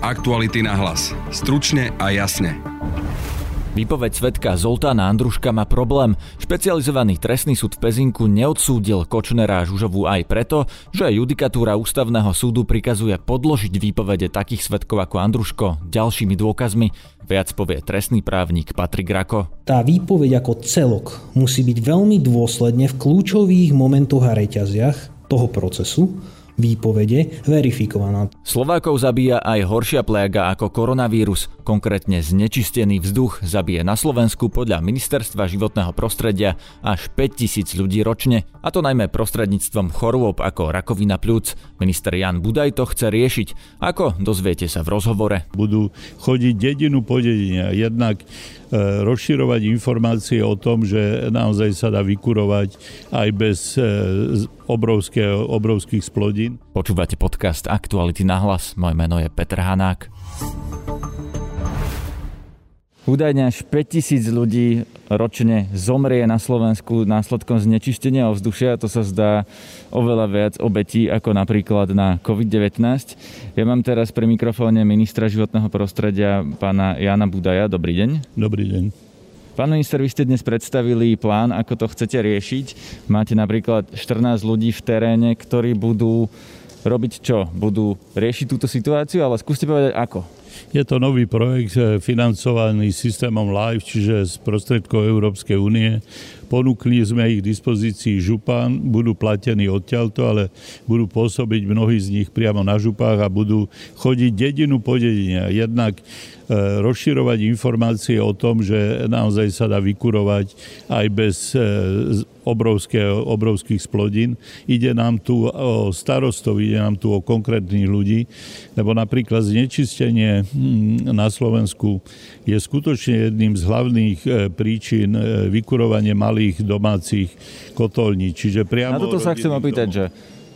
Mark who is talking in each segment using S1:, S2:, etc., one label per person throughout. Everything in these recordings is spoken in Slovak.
S1: Aktuality na hlas. Stručne a jasne.
S2: Výpoveď svetka Zoltána Andruška má problém. Špecializovaný trestný súd v Pezinku neodsúdil Kočnera a Žužovu aj preto, že judikatúra ústavného súdu prikazuje podložiť výpovede takých svetkov ako Andruško ďalšími dôkazmi. Viac povie trestný právnik Patrik Rako.
S3: Tá výpoveď ako celok musí byť veľmi dôsledne v kľúčových momentoch a reťaziach toho procesu výpovede verifikovaná.
S2: Slovákov zabíja aj horšia pléga ako koronavírus. Konkrétne znečistený vzduch zabije na Slovensku podľa Ministerstva životného prostredia až 5000 ľudí ročne, a to najmä prostredníctvom chorôb ako rakovina pľúc. Minister Jan Budaj to chce riešiť. Ako? Dozviete sa v rozhovore.
S4: Budú chodiť dedinu po dedine. Jednak rozširovať informácie o tom, že naozaj sa dá vykurovať aj bez e, obrovské, obrovských splodín.
S2: Počúvate podcast Aktuality na hlas. Moje meno je Petr Hanák. Údajne až 5000 ľudí ročne zomrie na Slovensku následkom znečistenia ovzdušia. To sa zdá oveľa viac obetí ako napríklad na COVID-19. Ja mám teraz pri mikrofóne ministra životného prostredia pána Jana Budaja. Dobrý deň.
S4: Dobrý deň.
S2: Pán minister, vy ste dnes predstavili plán, ako to chcete riešiť. Máte napríklad 14 ľudí v teréne, ktorí budú robiť čo? Budú riešiť túto situáciu, ale skúste povedať ako.
S4: Je to nový projekt eh, financovaný systémom LIFE, čiže z prostredkov Európskej únie. Ponúkli sme ich dispozícii župan, budú platení odtiaľto, ale budú pôsobiť mnohí z nich priamo na župách a budú chodiť dedinu po dedine. Jednak E, rozširovať informácie o tom, že naozaj sa dá vykurovať aj bez e, obrovské, obrovských splodín. Ide nám tu o starostov, ide nám tu o konkrétnych ľudí, lebo napríklad znečistenie hm, na Slovensku je skutočne jedným z hlavných e, príčin vykurovania malých domácich kotolní. Čiže priamo...
S2: Na toto sa chcem opýtať, že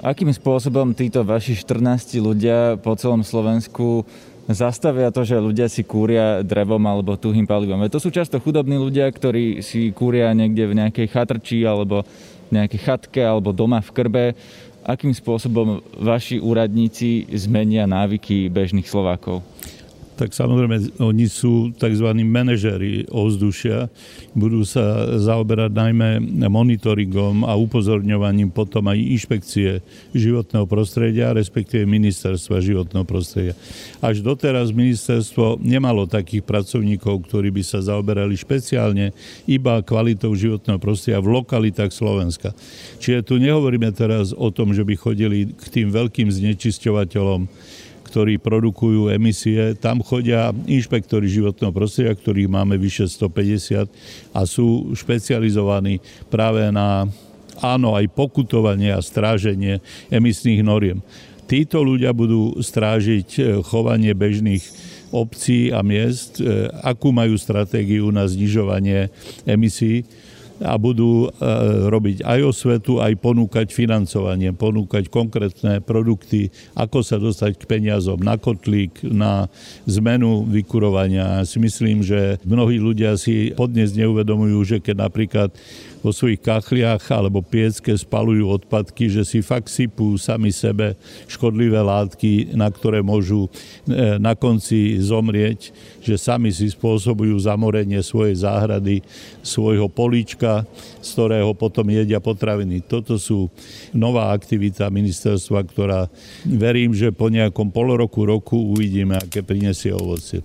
S2: akým spôsobom títo vaši 14 ľudia po celom Slovensku zastavia to, že ľudia si kúria drevom alebo tuhým palivom. To sú často chudobní ľudia, ktorí si kúria niekde v nejakej chatrči alebo v nejakej chatke alebo doma v krbe. Akým spôsobom vaši úradníci zmenia návyky bežných Slovákov?
S4: Tak samozrejme oni sú tzv. manažery ovzdušia. Budú sa zaoberať najmä monitoringom a upozorňovaním potom aj inšpekcie životného prostredia, respektíve ministerstva životného prostredia. Až doteraz ministerstvo nemalo takých pracovníkov, ktorí by sa zaoberali špeciálne iba kvalitou životného prostredia v lokalitách Slovenska. Čiže tu nehovoríme teraz o tom, že by chodili k tým veľkým znečisťovateľom ktorí produkujú emisie. Tam chodia inšpektori životného prostredia, ktorých máme vyše 150 a sú špecializovaní práve na áno, aj pokutovanie a stráženie emisných noriem. Títo ľudia budú strážiť e, chovanie bežných obcí a miest, e, akú majú stratégiu na znižovanie emisí a budú e, robiť aj osvetu, aj ponúkať financovanie, ponúkať konkrétne produkty, ako sa dostať k peniazom na kotlík, na zmenu vykurovania. Ja si myslím, že mnohí ľudia si podnes neuvedomujú, že keď napríklad vo svojich kachliach alebo piecke spalujú odpadky, že si fakt sypú sami sebe škodlivé látky, na ktoré môžu e, na konci zomrieť, že sami si spôsobujú zamorenie svojej záhrady, svojho políčka, z ktorého potom jedia potraviny. Toto sú nová aktivita ministerstva, ktorá verím, že po nejakom poloroku, roku uvidíme, aké prinesie ovocie.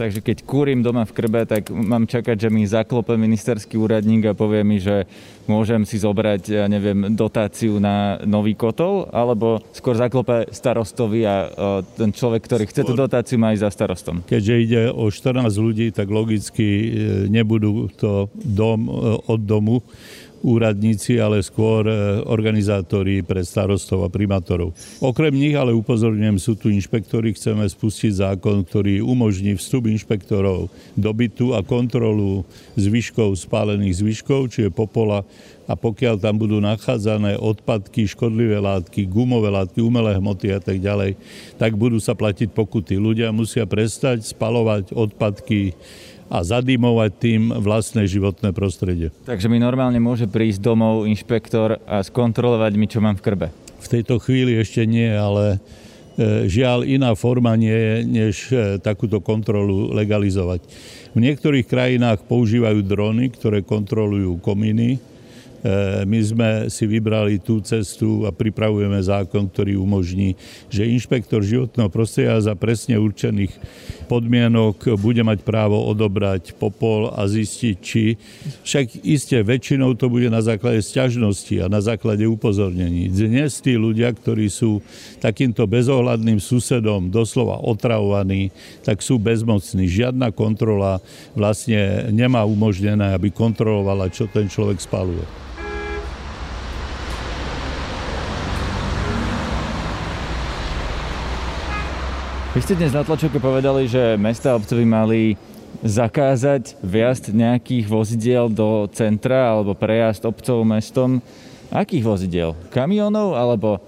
S2: Takže keď kúrim doma v krbe, tak mám čakať, že mi zaklope ministerský úradník a povie mi, že môžem si zobrať, ja neviem, dotáciu na nový kotol, alebo skôr zaklope starostovi a ten človek, ktorý chce tú dotáciu, má ísť za starostom.
S4: Keďže ide o 14 ľudí, tak logicky e, nebudú to dom e, od domu úradníci, ale skôr e, organizátori pre starostov a primátorov. Okrem nich ale upozorňujem, sú tu inšpektori, chceme spustiť zákon, ktorý umožní vstup inšpektorov do bytu a kontrolu zvyškov, spálených zvyškov, čiže popola a pokiaľ tam budú nachádzané odpadky, škodlivé látky, gumové látky, umelé hmoty a tak ďalej, tak budú sa platiť pokuty. Ľudia musia prestať spalovať odpadky a zadimovať tým vlastné životné prostredie.
S2: Takže mi normálne môže prísť domov inšpektor a skontrolovať mi, čo mám v krbe.
S4: v tejto chvíli ešte nie, ale e, žiaľ iná forma nie je, než e, takúto kontrolu legalizovať. V niektorých krajinách používajú drony, ktoré kontrolujú komíny, E, my sme si vybrali tú cestu a pripravujeme zákon, ktorý umožní, že inšpektor životného prostredia za presne určených podmienok bude mať právo odobrať popol a zistiť, či však iste väčšinou to bude na základe sťažnosti a na základe upozornení. Dnes tí ľudia, ktorí sú takýmto bezohľadným susedom doslova otravovaní, tak sú bezmocní. Žiadna kontrola vlastne nemá umožnené, aby kontrolovala, čo ten človek spaluje.
S2: Vy ste dnes na tlačovke povedali, že mesta a obce by mali zakázať viazd nejakých vozidiel do centra alebo prejazd obcov mestom. Akých vozidiel? Kamionov alebo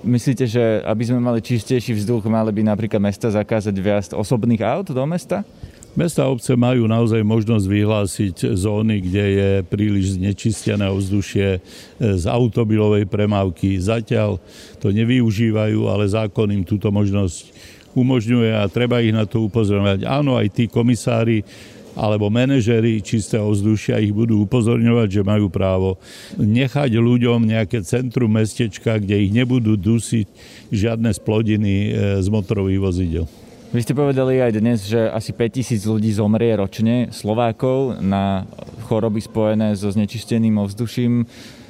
S2: myslíte, že aby sme mali čistejší vzduch, mali by napríklad mesta zakázať viazd osobných aut do mesta?
S4: Mesta a obce majú naozaj možnosť vyhlásiť zóny, kde je príliš znečistené ovzdušie z automobilovej premávky. Zatiaľ to nevyužívajú, ale zákon im túto možnosť umožňuje a treba ich na to upozorňovať. Áno, aj tí komisári alebo manažery čistého vzdušia ich budú upozorňovať, že majú právo nechať ľuďom nejaké centrum mestečka, kde ich nebudú dusiť žiadne splodiny e, z motorových vozidel.
S2: Vy ste povedali aj dnes, že asi 5000 ľudí zomrie ročne Slovákov na choroby spojené so znečisteným ovzduším.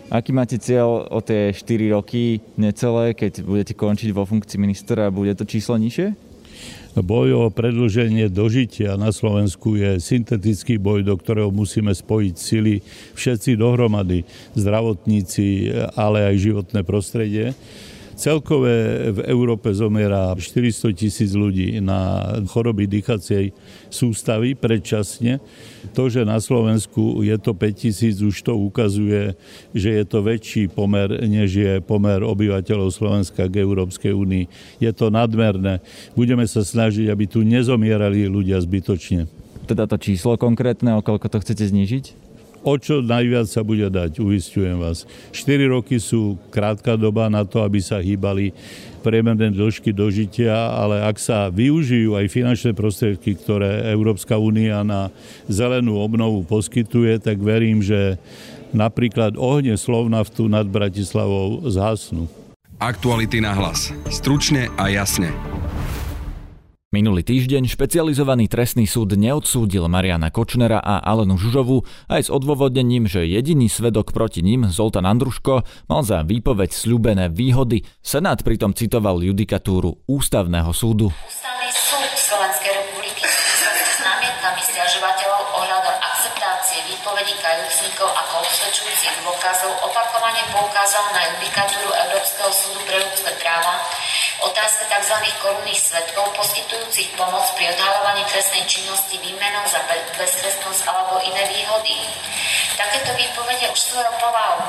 S2: Aký máte cieľ o tie 4 roky necelé, keď budete končiť vo funkcii ministra, bude to číslo nižšie?
S4: Boj o predlženie dožitia na Slovensku je syntetický boj, do ktorého musíme spojiť sily všetci dohromady, zdravotníci, ale aj životné prostredie. Celkové v Európe zomiera 400 tisíc ľudí na choroby dýchacej sústavy predčasne. To, že na Slovensku je to 5 tisíc, už to ukazuje, že je to väčší pomer, než je pomer obyvateľov Slovenska k Európskej únii. Je to nadmerné. Budeme sa snažiť, aby tu nezomierali ľudia zbytočne.
S2: Teda to číslo konkrétne, o koľko to chcete znižiť?
S4: O čo najviac sa bude dať, uistujem vás. 4 roky sú krátka doba na to, aby sa hýbali priemerné dĺžky dožitia, ale ak sa využijú aj finančné prostriedky, ktoré Európska únia na zelenú obnovu poskytuje, tak verím, že napríklad ohne Slovnaftu nad Bratislavou zhasnú.
S1: Aktuality na hlas. Stručne a jasne.
S2: Minulý týždeň špecializovaný trestný súd neodsúdil Mariana Kočnera a Alenu Žužovu aj s odôvodnením, že jediný svedok proti ním, Zoltán Andruško, mal za výpoveď sľúbené výhody. Senát pritom citoval judikatúru Ústavného súdu.
S5: Ústavný súd Slovenskej republiky s námietkami stiažovateľov ohľadom akceptácie výpovedí kajúcnikov ako usvedčujúcich dôkazov opakovane poukázal na judikatúru Európskeho súdu pre ľudské práva, Otázka tzv. korunných svetkov poskytujúcich pomoc pri odhalovaní trestnej činnosti výmenou za beztrestnosť alebo iné výhody. Takéto výpovede už svojou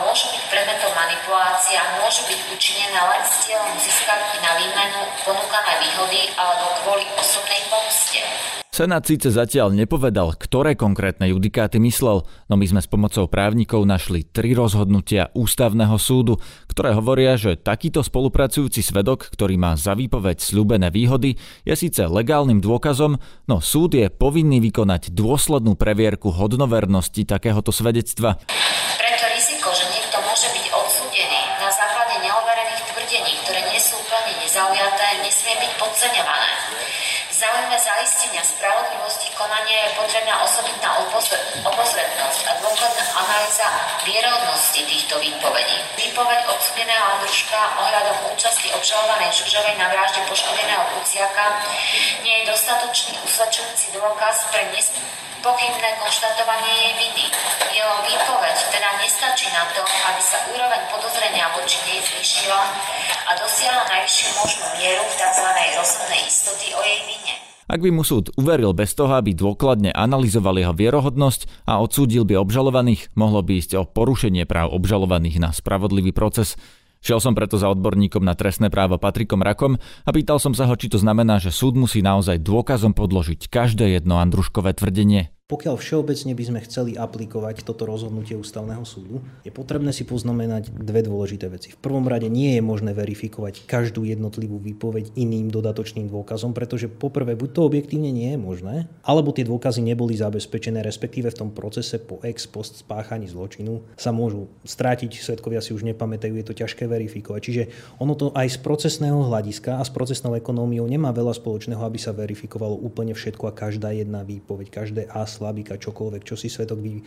S5: môžu byť predmetom manipulácie a môžu byť učinené len s cieľom získať na výmenu ponúkané výhody alebo kvôli osobnej pomste.
S2: Senát síce zatiaľ nepovedal, ktoré konkrétne judikáty myslel, no my sme s pomocou právnikov našli tri rozhodnutia ústavného súdu, ktoré hovoria, že takýto spolupracujúci svedok, ktorý má za výpoveď slúbené výhody, je síce legálnym dôkazom, no súd je povinný vykonať dôslednú previerku hodnovernosti takéhoto svedectva.
S5: Preto riziko, že niekto môže byť odsúdený na základe neoverených tvrdení, ktoré nie sú úplne nezaujaté, nesmie byť podceňované záujme zaistenia spravodlivosti konania je potrebná osobitná obozretnosť a dôkladná analýza vierodnosti týchto výpovedí. Výpoveď odsudeného Andruška ohľadom účasti obžalovanej Žužovej na vražde poškodeného Kuciaka nie je dostatočný usvedčujúci dôkaz pre pochybné konštatovanie jej viny. Jeho výpoveď teda nestačí na to, aby sa úroveň podozrenia voči nej zvýšila a dosiahla najvyššiu možnú mieru tzv. rozhodnej istoty o jej vine.
S2: Ak by mu súd uveril bez toho, aby dôkladne analyzoval jeho vierohodnosť a odsúdil by obžalovaných, mohlo by ísť o porušenie práv obžalovaných na spravodlivý proces. Šiel som preto za odborníkom na trestné právo Patrikom Rakom a pýtal som sa ho, či to znamená, že súd musí naozaj dôkazom podložiť každé jedno Andruškové tvrdenie.
S3: Pokiaľ všeobecne by sme chceli aplikovať toto rozhodnutie ústavného súdu, je potrebné si poznamenať dve dôležité veci. V prvom rade nie je možné verifikovať každú jednotlivú výpoveď iným dodatočným dôkazom, pretože poprvé buď to objektívne nie je možné, alebo tie dôkazy neboli zabezpečené, respektíve v tom procese po ex post spáchaní zločinu sa môžu strátiť, svetkovia si už nepamätajú, je to ťažké verifikovať. Čiže ono to aj z procesného hľadiska a s procesnou ekonómiou nemá veľa spoločného, aby sa verifikovalo úplne všetko a každá jedna výpoveď, každé as slabika, čokoľvek, čo si svedok, vy,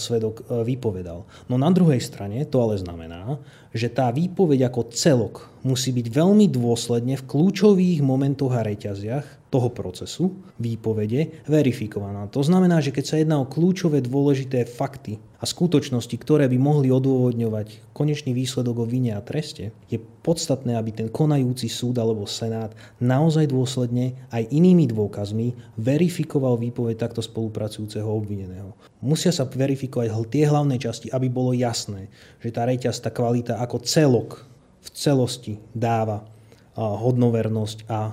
S3: svedok uh, vypovedal. No na druhej strane to ale znamená, že tá výpoveď ako celok musí byť veľmi dôsledne v kľúčových momentoch a reťaziach toho procesu výpovede verifikovaná. To znamená, že keď sa jedná o kľúčové dôležité fakty a skutočnosti, ktoré by mohli odôvodňovať konečný výsledok o vine a treste, je podstatné, aby ten konajúci súd alebo senát naozaj dôsledne aj inými dôkazmi verifikoval výpoveď takto spolupracujúceho obvineného. Musia sa verifikovať tie hlavné časti, aby bolo jasné, že tá reťaz, tá kvalita ako celok v celosti dáva hodnovernosť a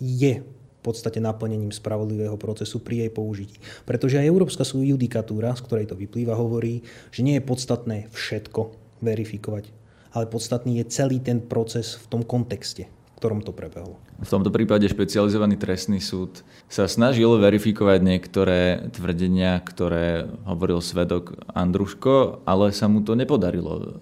S3: je podstate naplnením spravodlivého procesu pri jej použití. Pretože aj Európska judikatúra, z ktorej to vyplýva, hovorí, že nie je podstatné všetko verifikovať, ale podstatný je celý ten proces v tom kontexte, v ktorom to prebehlo.
S2: V tomto prípade špecializovaný trestný súd sa snažil verifikovať niektoré tvrdenia, ktoré hovoril svedok Andruško, ale sa mu to nepodarilo.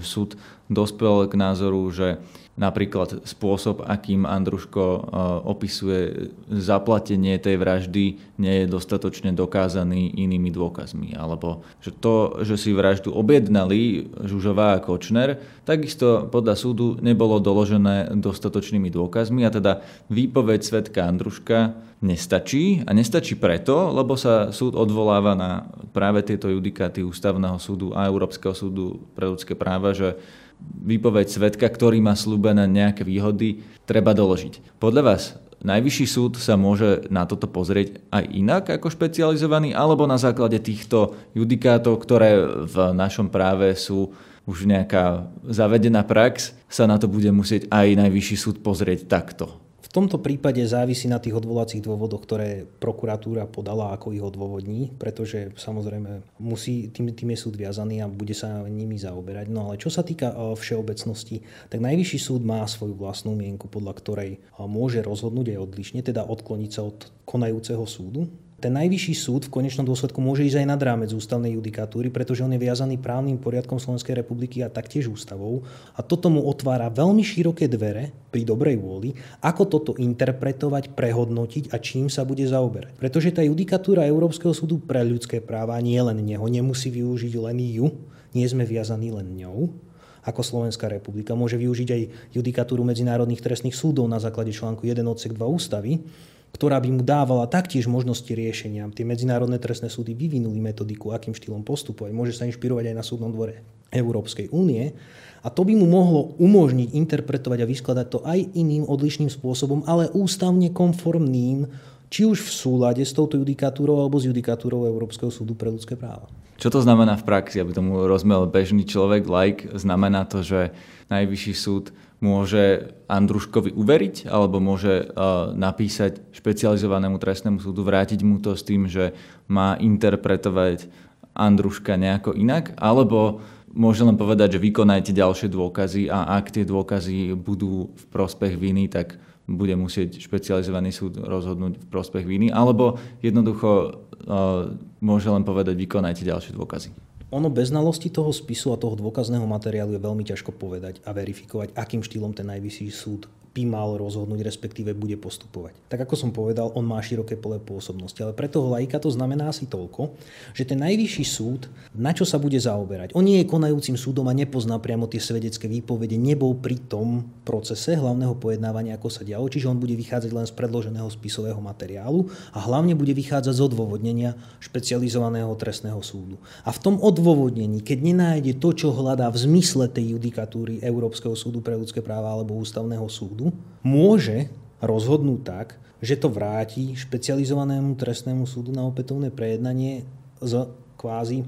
S2: Súd dospel k názoru, že Napríklad spôsob, akým Andruško e, opisuje zaplatenie tej vraždy, nie je dostatočne dokázaný inými dôkazmi. Alebo že to, že si vraždu objednali Žužová a Kočner, takisto podľa súdu nebolo doložené dostatočnými dôkazmi a teda výpoveď svetka Andruška nestačí a nestačí preto, lebo sa súd odvoláva na práve tieto judikáty Ústavného súdu a Európskeho súdu pre ľudské práva, že výpoveď svetka, ktorý má slúbené nejaké výhody, treba doložiť. Podľa vás Najvyšší súd sa môže na toto pozrieť aj inak ako špecializovaný, alebo na základe týchto judikátov, ktoré v našom práve sú už nejaká zavedená prax, sa na to bude musieť aj Najvyšší súd pozrieť takto
S3: tomto prípade závisí na tých odvolacích dôvodoch, ktoré prokuratúra podala, ako ich odôvodní, pretože samozrejme musí, tým, tým je súd viazaný a bude sa nimi zaoberať. No ale čo sa týka e, všeobecnosti, tak najvyšší súd má svoju vlastnú mienku, podľa ktorej e, môže rozhodnúť aj odlišne, teda odkloniť sa od konajúceho súdu ten najvyšší súd v konečnom dôsledku môže ísť aj nad rámec ústavnej judikatúry, pretože on je viazaný právnym poriadkom Slovenskej republiky a taktiež ústavou. A toto mu otvára veľmi široké dvere pri dobrej vôli, ako toto interpretovať, prehodnotiť a čím sa bude zaoberať. Pretože tá judikatúra Európskeho súdu pre ľudské práva nie len neho nemusí využiť len ju, nie sme viazaní len ňou, ako Slovenská republika. Môže využiť aj judikatúru medzinárodných trestných súdov na základe článku 1 odsek 2 ústavy, ktorá by mu dávala taktiež možnosti riešenia. Tie medzinárodné trestné súdy vyvinuli metodiku, akým štýlom postupovať. Môže sa inšpirovať aj na súdnom dvore Európskej únie. A to by mu mohlo umožniť interpretovať a vyskladať to aj iným odlišným spôsobom, ale ústavne konformným, či už v súlade s touto judikatúrou alebo s judikatúrou Európskeho súdu pre ľudské práva.
S2: Čo to znamená v praxi, aby tomu rozumel bežný človek, like? Znamená to, že Najvyšší súd môže Andruškovi uveriť alebo môže uh, napísať špecializovanému trestnému súdu, vrátiť mu to s tým, že má interpretovať Andruška nejako inak, alebo môže len povedať, že vykonajte ďalšie dôkazy a ak tie dôkazy budú v prospech viny, tak bude musieť špecializovaný súd rozhodnúť v prospech viny, alebo jednoducho uh, môže len povedať, vykonajte ďalšie dôkazy
S3: ono bez znalosti toho spisu a toho dôkazného materiálu je veľmi ťažko povedať a verifikovať, akým štýlom ten najvyšší súd by mal rozhodnúť, respektíve bude postupovať. Tak ako som povedal, on má široké pole pôsobnosti, ale pre toho lajka to znamená asi toľko, že ten najvyšší súd, na čo sa bude zaoberať? On nie je konajúcim súdom a nepozná priamo tie svedecké výpovede, nebol pri tom procese hlavného pojednávania, ako sa dialo, čiže on bude vychádzať len z predloženého spisového materiálu a hlavne bude vychádzať z odôvodnenia špecializovaného trestného súdu. A v tom odôvodnení, keď nenájde to, čo hľadá v zmysle tej judikatúry Európskeho súdu pre ľudské práva alebo ústavného súdu, súdu môže rozhodnúť tak, že to vráti špecializovanému trestnému súdu na opätovné prejednanie s kvázi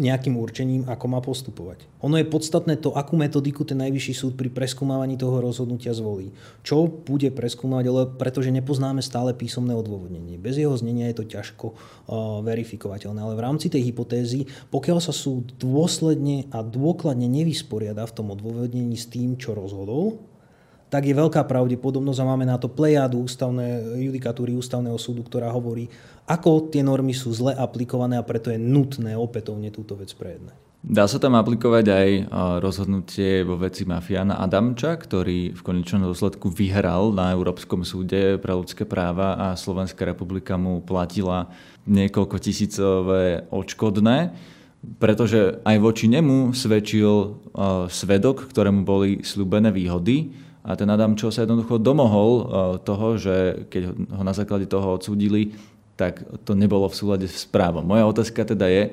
S3: nejakým určením, ako má postupovať. Ono je podstatné to, akú metodiku ten najvyšší súd pri preskúmávaní toho rozhodnutia zvolí. Čo bude preskúmať, ale pretože nepoznáme stále písomné odôvodnenie. Bez jeho znenia je to ťažko uh, verifikovateľné. Ale v rámci tej hypotézy, pokiaľ sa súd dôsledne a dôkladne nevysporiada v tom odôvodnení s tým, čo rozhodol, tak je veľká pravdepodobnosť a máme na to plejádu ústavné, judikatúry ústavného súdu, ktorá hovorí, ako tie normy sú zle aplikované a preto je nutné opätovne túto vec prejednať.
S2: Dá sa tam aplikovať aj rozhodnutie vo veci mafiána Adamča, ktorý v konečnom dôsledku vyhral na Európskom súde pre ľudské práva a Slovenská republika mu platila niekoľko tisícové odškodné, pretože aj voči nemu svedčil svedok, ktorému boli slúbené výhody a ten Adamčo sa jednoducho domohol e, toho, že keď ho na základe toho odsúdili, tak to nebolo v súlade s právom. Moja otázka teda je,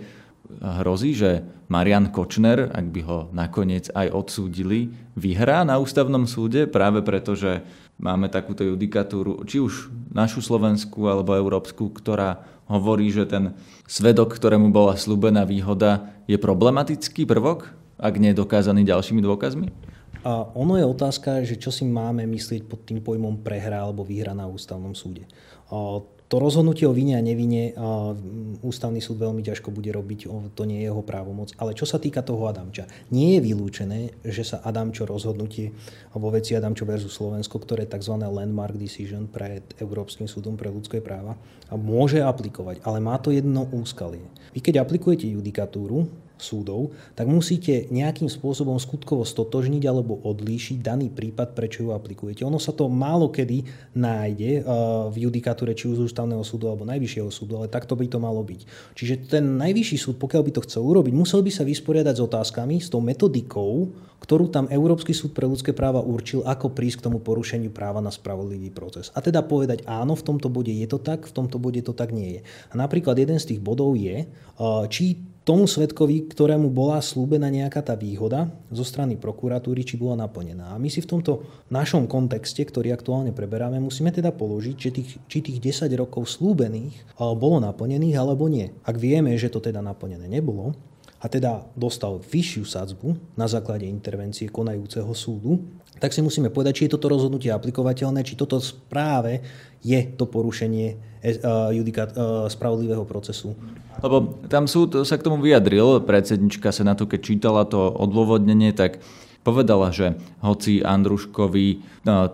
S2: hrozí, že Marian Kočner, ak by ho nakoniec aj odsúdili, vyhrá na ústavnom súde práve preto, že máme takúto judikatúru, či už našu slovenskú alebo európsku, ktorá hovorí, že ten svedok, ktorému bola slúbená výhoda, je problematický prvok, ak nie je dokázaný ďalšími dôkazmi?
S3: A ono je otázka, že čo si máme myslieť pod tým pojmom prehra alebo výhra na ústavnom súde. A to rozhodnutie o vine a nevine ústavný súd veľmi ťažko bude robiť, to nie je jeho právomoc. Ale čo sa týka toho Adamča, nie je vylúčené, že sa Adamčo rozhodnutie vo veci Adamčo versus Slovensko, ktoré je tzv. landmark decision pred Európskym súdom pre ľudské práva, môže aplikovať, ale má to jedno úskalie. Vy keď aplikujete judikatúru, súdov, tak musíte nejakým spôsobom skutkovo stotožniť alebo odlíšiť daný prípad, prečo ju aplikujete. Ono sa to málo kedy nájde eh, v judikatúre či už ústavného súdu alebo najvyššieho súdu, ale takto by to malo byť. Čiže ten najvyšší súd, pokiaľ by to chcel urobiť, musel by sa vysporiadať s otázkami, s tou metodikou, ktorú tam Európsky súd pre ľudské práva určil, ako prísť k tomu porušeniu práva na spravodlivý proces. A teda povedať, áno, v tomto bode je to tak, v tomto bode to tak nie je. A napríklad jeden z tých bodov je, eh, či tomu svetkovi, ktorému bola slúbená nejaká tá výhoda zo strany prokuratúry, či bola naplnená. A my si v tomto našom kontexte, ktorý aktuálne preberáme, musíme teda položiť, či tých, či tých 10 rokov slúbených bolo naplnených alebo nie. Ak vieme, že to teda naplnené nebolo, a teda dostal vyššiu sadzbu na základe intervencie konajúceho súdu, tak si musíme povedať, či je toto rozhodnutie aplikovateľné, či toto správe je to porušenie eh, judikát, eh, spravodlivého procesu.
S2: Lebo tam súd sa k tomu vyjadril, predsednička to, keď čítala to odôvodnenie, tak povedala, že hoci Andruškovi e,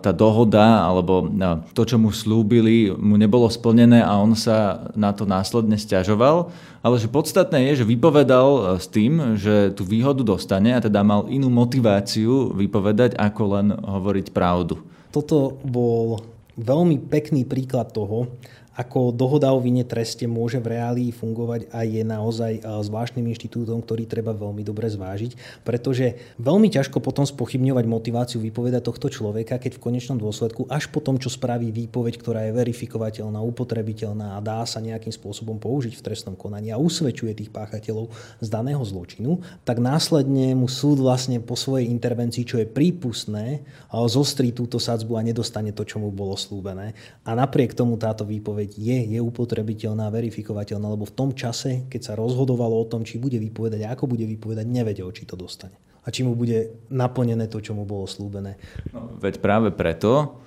S2: tá dohoda alebo e, to, čo mu slúbili, mu nebolo splnené a on sa na to následne stiažoval, ale že podstatné je, že vypovedal e, s tým, že tú výhodu dostane a teda mal inú motiváciu vypovedať, ako len hovoriť pravdu.
S3: Toto bol veľmi pekný príklad toho, ako dohoda o vine treste môže v reálii fungovať a je naozaj zvláštnym inštitútom, ktorý treba veľmi dobre zvážiť, pretože veľmi ťažko potom spochybňovať motiváciu vypovedať tohto človeka, keď v konečnom dôsledku až po tom, čo spraví výpoveď, ktorá je verifikovateľná, upotrebiteľná a dá sa nejakým spôsobom použiť v trestnom konaní a usvedčuje tých páchateľov z daného zločinu, tak následne mu súd vlastne po svojej intervencii, čo je prípustné, zostrí túto sadzbu a nedostane to, čo mu bolo slúbené. A napriek tomu táto výpoveď výpoveď je, je upotrebiteľná, verifikovateľná, lebo v tom čase, keď sa rozhodovalo o tom, či bude vypovedať a ako bude vypovedať, nevedel, či to dostane. A či mu bude naplnené to, čo mu bolo slúbené.
S2: No, veď práve preto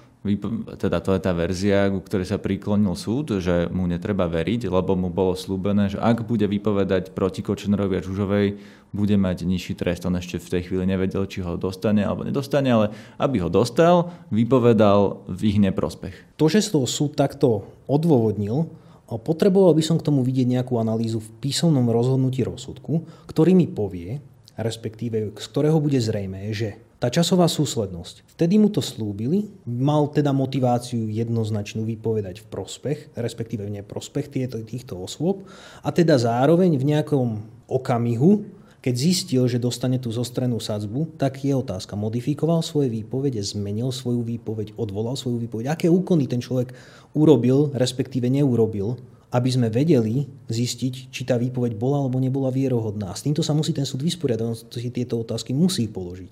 S2: teda to je tá verzia, ku ktorej sa priklonil súd, že mu netreba veriť, lebo mu bolo slúbené, že ak bude vypovedať proti Kočnerovi a Žužovej, bude mať nižší trest. On ešte v tej chvíli nevedel, či ho dostane alebo nedostane, ale aby ho dostal, vypovedal v ich neprospech.
S3: To, že to súd takto odôvodnil, potreboval by som k tomu vidieť nejakú analýzu v písomnom rozhodnutí rozsudku, ktorý mi povie, respektíve z ktorého bude zrejme, že tá časová súslednosť. Vtedy mu to slúbili, mal teda motiváciu jednoznačnú vypovedať v prospech, respektíve v neprospech tieto, týchto osôb a teda zároveň v nejakom okamihu, keď zistil, že dostane tú zostrenú sadzbu, tak je otázka. Modifikoval svoje výpovede, zmenil svoju výpoveď, odvolal svoju výpoveď. Aké úkony ten človek urobil, respektíve neurobil, aby sme vedeli zistiť, či tá výpoveď bola alebo nebola vierohodná. S týmto sa musí ten súd vysporiadať, on si tieto otázky musí položiť.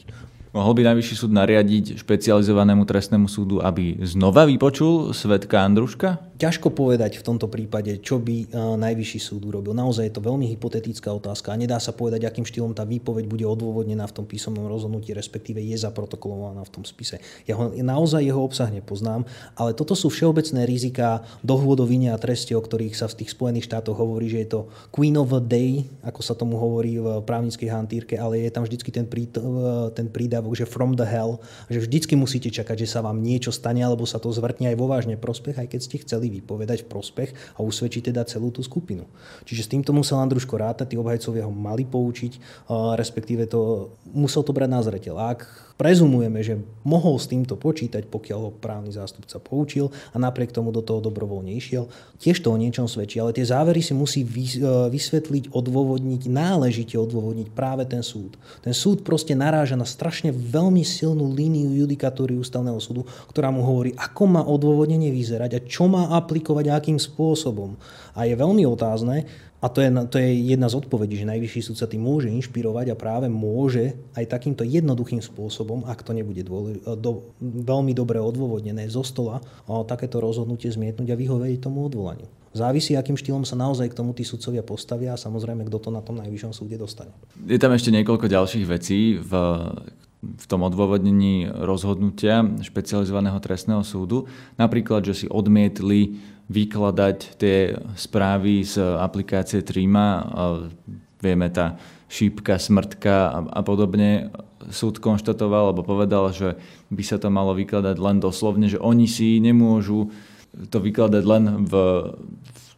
S2: Mohol by Najvyšší súd nariadiť špecializovanému trestnému súdu, aby znova vypočul svetka Andruška?
S3: Ťažko povedať v tomto prípade, čo by Najvyšší súd urobil. Naozaj je to veľmi hypotetická otázka a nedá sa povedať, akým štýlom tá výpoveď bude odôvodnená v tom písomnom rozhodnutí, respektíve je zaprotokolovaná v tom spise. Ja ho, naozaj jeho obsah nepoznám, ale toto sú všeobecné rizika dohôd a treste, o ktorých sa v tých Spojených štátoch hovorí, že je to Queen of the Day, ako sa tomu hovorí v právnickej hantírke, ale je tam vždycky ten, prí, ten prídav prídavok, že from the hell, že vždycky musíte čakať, že sa vám niečo stane, alebo sa to zvrtne aj vo vážne prospech, aj keď ste chceli vypovedať v prospech a usvedčiť teda celú tú skupinu. Čiže s týmto musel Andruško rátať, tí obhajcovia ho mali poučiť, respektíve to, musel to brať na zreteľ. Ak prezumujeme, že mohol s týmto počítať, pokiaľ ho právny zástupca poučil a napriek tomu do toho dobrovoľne išiel. Tiež to o niečom svedčí, ale tie závery si musí e, vysvetliť, odôvodniť, náležite odôvodniť práve ten súd. Ten súd proste naráža na strašne veľmi silnú líniu judikatúry ústavného súdu, ktorá mu hovorí, ako má odôvodnenie vyzerať a čo má aplikovať a akým spôsobom. A je veľmi otázne, a to je, to je jedna z odpovedí, že najvyšší súd sa tým môže inšpirovať a práve môže aj takýmto jednoduchým spôsobom, ak to nebude dôle, do, veľmi dobre odôvodnené zo stola, takéto rozhodnutie zmietnúť a vyhovieť tomu odvolaniu. Závisí, akým štýlom sa naozaj k tomu tí sudcovia postavia a samozrejme, kto to na tom najvyššom súde dostane.
S2: Je tam ešte niekoľko ďalších vecí v, v tom odôvodnení rozhodnutia špecializovaného trestného súdu. Napríklad, že si odmietli vykladať tie správy z aplikácie Trima, vieme tá šípka, smrtka a, a podobne, súd konštatoval alebo povedal, že by sa to malo vykladať len doslovne, že oni si nemôžu to vykladať len v,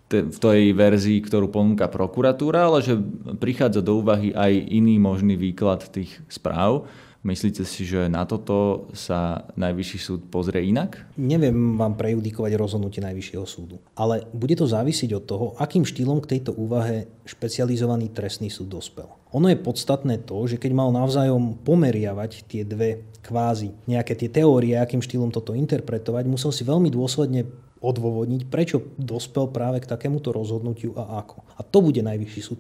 S2: v tej verzii, ktorú ponúka prokuratúra, ale že prichádza do úvahy aj iný možný výklad tých správ. Myslíte si, že na toto sa Najvyšší súd pozrie inak?
S3: Neviem vám prejudikovať rozhodnutie Najvyššieho súdu, ale bude to závisiť od toho, akým štýlom k tejto úvahe špecializovaný trestný súd dospel. Ono je podstatné to, že keď mal navzájom pomeriavať tie dve kvázi, nejaké tie teórie, akým štýlom toto interpretovať, musel si veľmi dôsledne odôvodniť, prečo dospel práve k takémuto rozhodnutiu a ako. A to bude najvyšší súd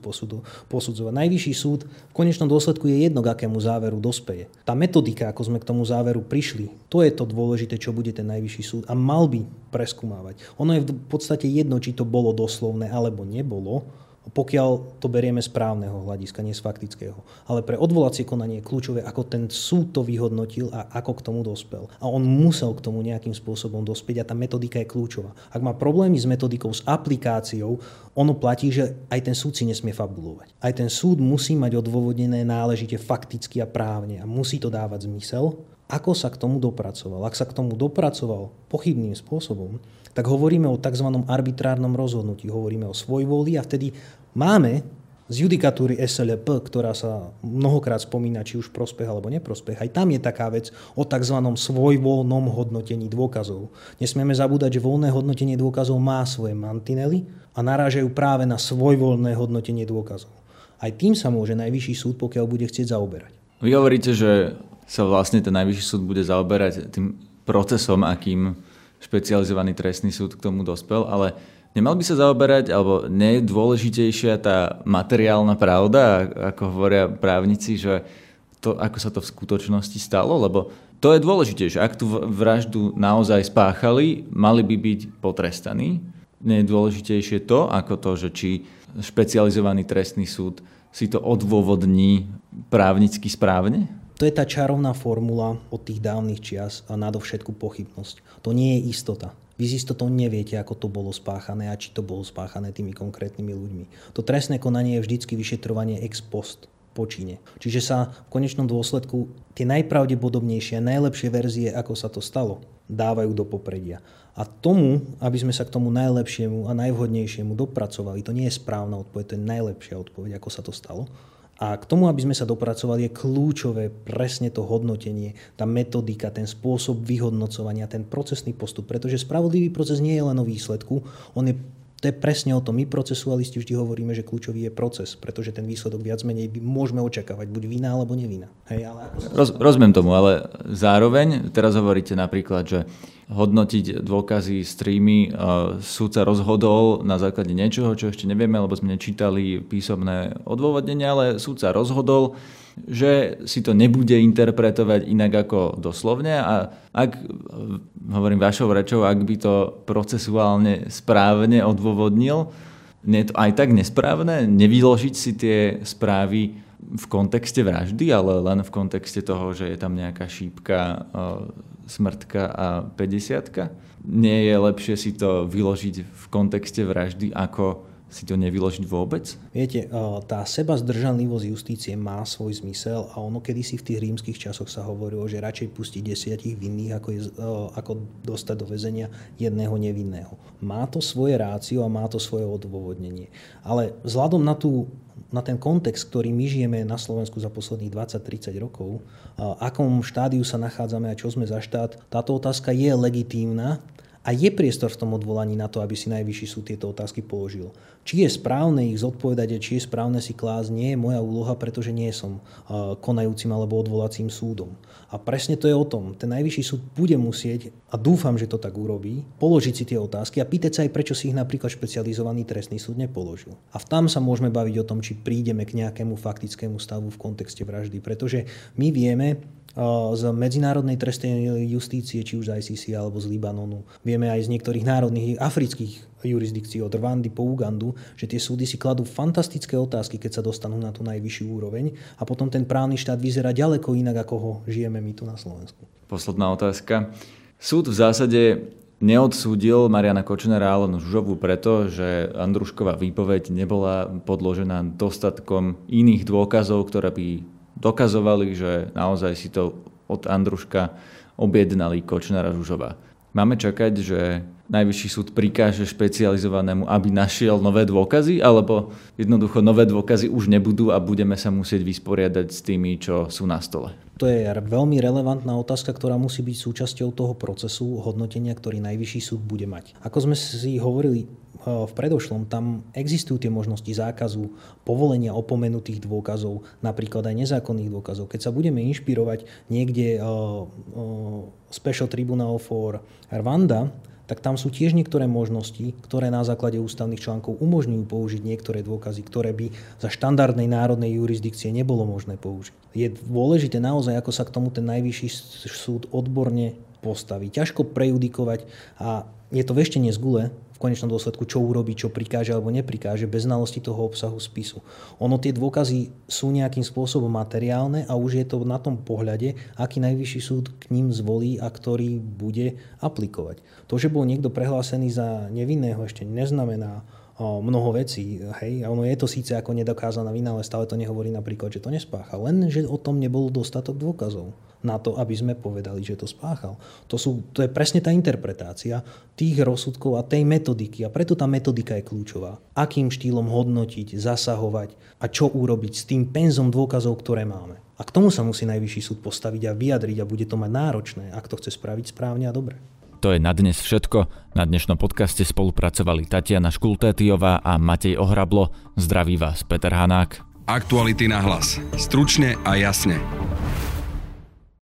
S3: posudzovať. Najvyšší súd v konečnom dôsledku je jedno, k akému záveru dospeje. Tá metodika, ako sme k tomu záveru prišli, to je to dôležité, čo bude ten najvyšší súd a mal by preskúmavať. Ono je v podstate jedno, či to bolo doslovné alebo nebolo, pokiaľ to berieme z právneho hľadiska, nie z faktického. Ale pre odvolacie konanie je kľúčové, ako ten súd to vyhodnotil a ako k tomu dospel. A on musel k tomu nejakým spôsobom dospieť a tá metodika je kľúčová. Ak má problémy s metodikou, s aplikáciou, ono platí, že aj ten súd si nesmie fabulovať. Aj ten súd musí mať odôvodnené náležite fakticky a právne a musí to dávať zmysel, ako sa k tomu dopracoval. Ak sa k tomu dopracoval pochybným spôsobom, tak hovoríme o tzv. arbitrárnom rozhodnutí. Hovoríme o svojvôli a vtedy máme z judikatúry SLP, ktorá sa mnohokrát spomína, či už prospech alebo neprospech, aj tam je taká vec o tzv. svojvoľnom hodnotení dôkazov. Nesmieme zabúdať, že voľné hodnotenie dôkazov má svoje mantinely a narážajú práve na svojvoľné hodnotenie dôkazov. Aj tým sa môže najvyšší súd, pokiaľ bude chcieť zaoberať.
S2: Vy hovoríte, že sa vlastne ten najvyšší súd bude zaoberať tým procesom, akým špecializovaný trestný súd k tomu dospel, ale nemal by sa zaoberať, alebo nie je dôležitejšia tá materiálna pravda, ako hovoria právnici, že to, ako sa to v skutočnosti stalo, lebo to je dôležitejšie. Ak tú vraždu naozaj spáchali, mali by byť potrestaní. Nie je dôležitejšie to, ako to, že či špecializovaný trestný súd si to odôvodní právnicky správne?
S3: To je tá čarovná formula od tých dávnych čias a nadovšetku pochybnosť. To nie je istota. Vy z istotou neviete, ako to bolo spáchané a či to bolo spáchané tými konkrétnymi ľuďmi. To trestné konanie je vždycky vyšetrovanie ex post po čine. Čiže sa v konečnom dôsledku tie najpravdepodobnejšie najlepšie verzie, ako sa to stalo, dávajú do popredia. A tomu, aby sme sa k tomu najlepšiemu a najvhodnejšiemu dopracovali, to nie je správna odpoveď, to je najlepšia odpoveď, ako sa to stalo, a k tomu, aby sme sa dopracovali, je kľúčové presne to hodnotenie, tá metodika, ten spôsob vyhodnocovania, ten procesný postup. Pretože spravodlivý proces nie je len o výsledku, on je to je presne o tom. My procesualisti vždy hovoríme, že kľúčový je proces, pretože ten výsledok viac menej by môžeme očakávať, buď vina alebo nevina. Hej, ale
S2: Roz, rozumiem tomu, ale zároveň teraz hovoríte napríklad, že hodnotiť dôkazy streamy. Súd sa rozhodol na základe niečoho, čo ešte nevieme, lebo sme nečítali písomné odôvodnenia, ale súd sa rozhodol že si to nebude interpretovať inak ako doslovne a ak, hovorím vašou rečou, ak by to procesuálne správne odôvodnil, nie je to aj tak nesprávne nevyložiť si tie správy v kontexte vraždy, ale len v kontexte toho, že je tam nejaká šípka, smrtka a 50 Nie je lepšie si to vyložiť v kontexte vraždy ako si to nevyložiť vôbec?
S3: Viete, tá seba zdržanlivosť justície má svoj zmysel a ono kedysi v tých rímskych časoch sa hovorilo, že radšej pustiť desiatich vinných, ako, je, ako dostať do väzenia jedného nevinného. Má to svoje rácio a má to svoje odôvodnenie. Ale vzhľadom na, tú, na ten kontext, ktorý my žijeme na Slovensku za posledných 20-30 rokov, akom štádiu sa nachádzame a čo sme za štát, táto otázka je legitímna a je priestor v tom odvolaní na to, aby si najvyšší súd tieto otázky položil. Či je správne ich zodpovedať a či je správne si klásť, nie je moja úloha, pretože nie som konajúcim alebo odvolacím súdom. A presne to je o tom. Ten najvyšší súd bude musieť, a dúfam, že to tak urobí, položiť si tie otázky a pýtať sa aj, prečo si ich napríklad špecializovaný trestný súd nepoložil. A tam sa môžeme baviť o tom, či prídeme k nejakému faktickému stavu v kontexte vraždy. Pretože my vieme, z medzinárodnej trestnej justície, či už z ICC alebo z Libanonu. Vieme aj z niektorých národných afrických jurisdikcií od Rwandy po Ugandu, že tie súdy si kladú fantastické otázky, keď sa dostanú na tú najvyššiu úroveň a potom ten právny štát vyzerá ďaleko inak, ako ho žijeme my tu na Slovensku.
S2: Posledná otázka. Súd v zásade neodsúdil Mariana Kočnera a Alenu Žužovu preto, že Andrušková výpoveď nebola podložená dostatkom iných dôkazov, ktoré by dokazovali, že naozaj si to od Andruška objednali Kočnara Žužova. Máme čakať, že najvyšší súd prikáže špecializovanému, aby našiel nové dôkazy, alebo jednoducho nové dôkazy už nebudú a budeme sa musieť vysporiadať s tými, čo sú na stole?
S3: To je veľmi relevantná otázka, ktorá musí byť súčasťou toho procesu hodnotenia, ktorý najvyšší súd bude mať. Ako sme si hovorili v predošlom, tam existujú tie možnosti zákazu, povolenia opomenutých dôkazov, napríklad aj nezákonných dôkazov. Keď sa budeme inšpirovať niekde uh, uh, Special Tribunal for Rwanda, tak tam sú tiež niektoré možnosti, ktoré na základe ústavných článkov umožňujú použiť niektoré dôkazy, ktoré by za štandardnej národnej jurisdikcie nebolo možné použiť. Je dôležité naozaj, ako sa k tomu ten najvyšší súd odborne postaví. Ťažko prejudikovať a je to veštenie z gule, v konečnom dôsledku, čo urobí, čo prikáže alebo neprikáže, bez znalosti toho obsahu spisu. Ono tie dôkazy sú nejakým spôsobom materiálne a už je to na tom pohľade, aký najvyšší súd k ním zvolí a ktorý bude aplikovať. To, že bol niekto prehlásený za nevinného, ešte neznamená, mnoho vecí. Hej? A ono je to síce ako nedokázaná vina, ale stále to nehovorí napríklad, že to nespáchal. Len, že o tom nebol dostatok dôkazov na to, aby sme povedali, že to spáchal. To, sú, to je presne tá interpretácia tých rozsudkov a tej metodiky. A preto tá metodika je kľúčová. Akým štýlom hodnotiť, zasahovať a čo urobiť s tým penzom dôkazov, ktoré máme. A k tomu sa musí najvyšší súd postaviť a vyjadriť a bude to mať náročné, ak to chce spraviť správne a dobre.
S2: To je na dnes všetko. Na dnešnom podcaste spolupracovali Tatiana Škultétiová a Matej Ohrablo. Zdraví vás Peter Hanák.
S1: Aktuality na hlas. Stručne a jasne.